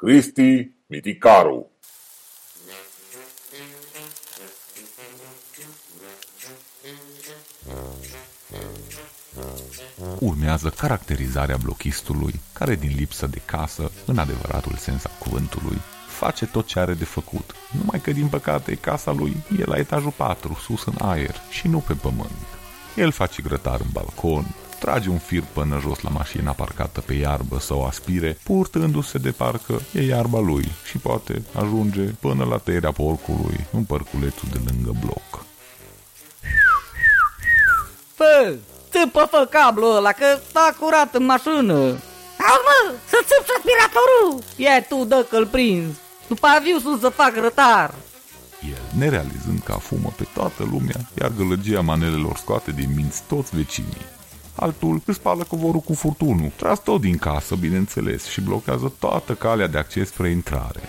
Cristi Miticaru Urmează caracterizarea blochistului, care din lipsă de casă, în adevăratul sens al cuvântului, face tot ce are de făcut, numai că din păcate casa lui e la etajul 4, sus în aer și nu pe pământ. El face grătar în balcon, trage un fir până jos la mașina parcată pe iarbă să o aspire, purtându-se de parcă e iarba lui și poate ajunge până la tăierea porcului în părculețul de lângă bloc. Fă, țipă fă cablul ăla, că s-a curat în mașină. Auzi mă, să țip aspiratorul. Ia tu, dă că-l prins. După aviu sus să fac rătar. El, nerealizând că afumă pe toată lumea, iar gălăgia manelelor scoate din minți toți vecinii. Altul își spală covorul cu furtunul, tras tot din casă, bineînțeles, și blochează toată calea de acces spre intrare.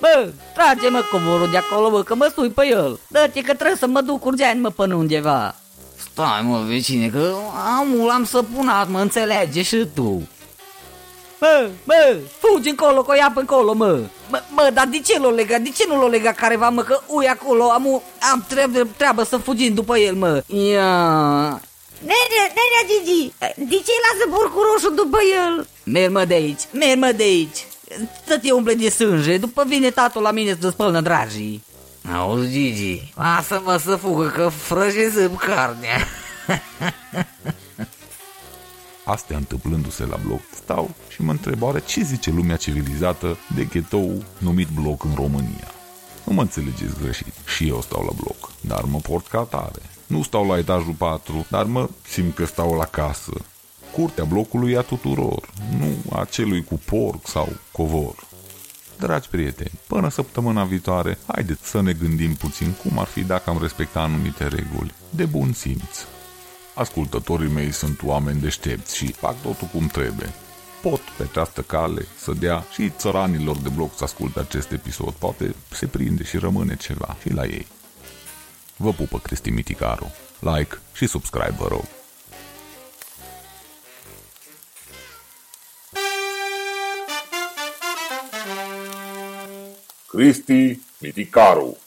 Bă, trage-mă covorul de acolo, bă, că mă sui pe el. Dă-te că trebuie să mă duc urgent, mă, până undeva. Stai, mă, vecine, că amul am săpunat, mă, înțelege și tu. Bă, bă, fugi încolo, că o ia pe încolo, mă. Bă, bă, dar de ce l-o lega? De ce nu l-o lega careva, mă, că ui acolo, am, am treabă, treabă să fugim după el, mă. Ia... Nerea, nerea Gigi, de ce lasă porcul roșu după el? Merg mă de aici, merg mă de aici. Să te umple de sânge, după vine tatul la mine să spălnă dragii. Auzi, Gigi, lasă-mă să fugă, că frăjezăm carnea. Astea întâmplându-se la bloc, stau și mă întreb oare ce zice lumea civilizată de ghetou numit bloc în România. Nu mă înțelegeți greșit, și eu stau la bloc, dar mă port ca atare. Nu stau la etajul 4, dar mă simt că stau la casă. Curtea blocului e a tuturor, nu a celui cu porc sau covor. Dragi prieteni, până săptămâna viitoare, haideți să ne gândim puțin cum ar fi dacă am respecta anumite reguli, de bun simț. Ascultătorii mei sunt oameni deștepți și fac totul cum trebuie. Pot pe această cale să dea și țăranilor de bloc să asculte acest episod, poate se prinde și rămâne ceva și la ei. Vă pupă Cristi Miticaru. Like și subscribe, vă rog. Cristi Miticaru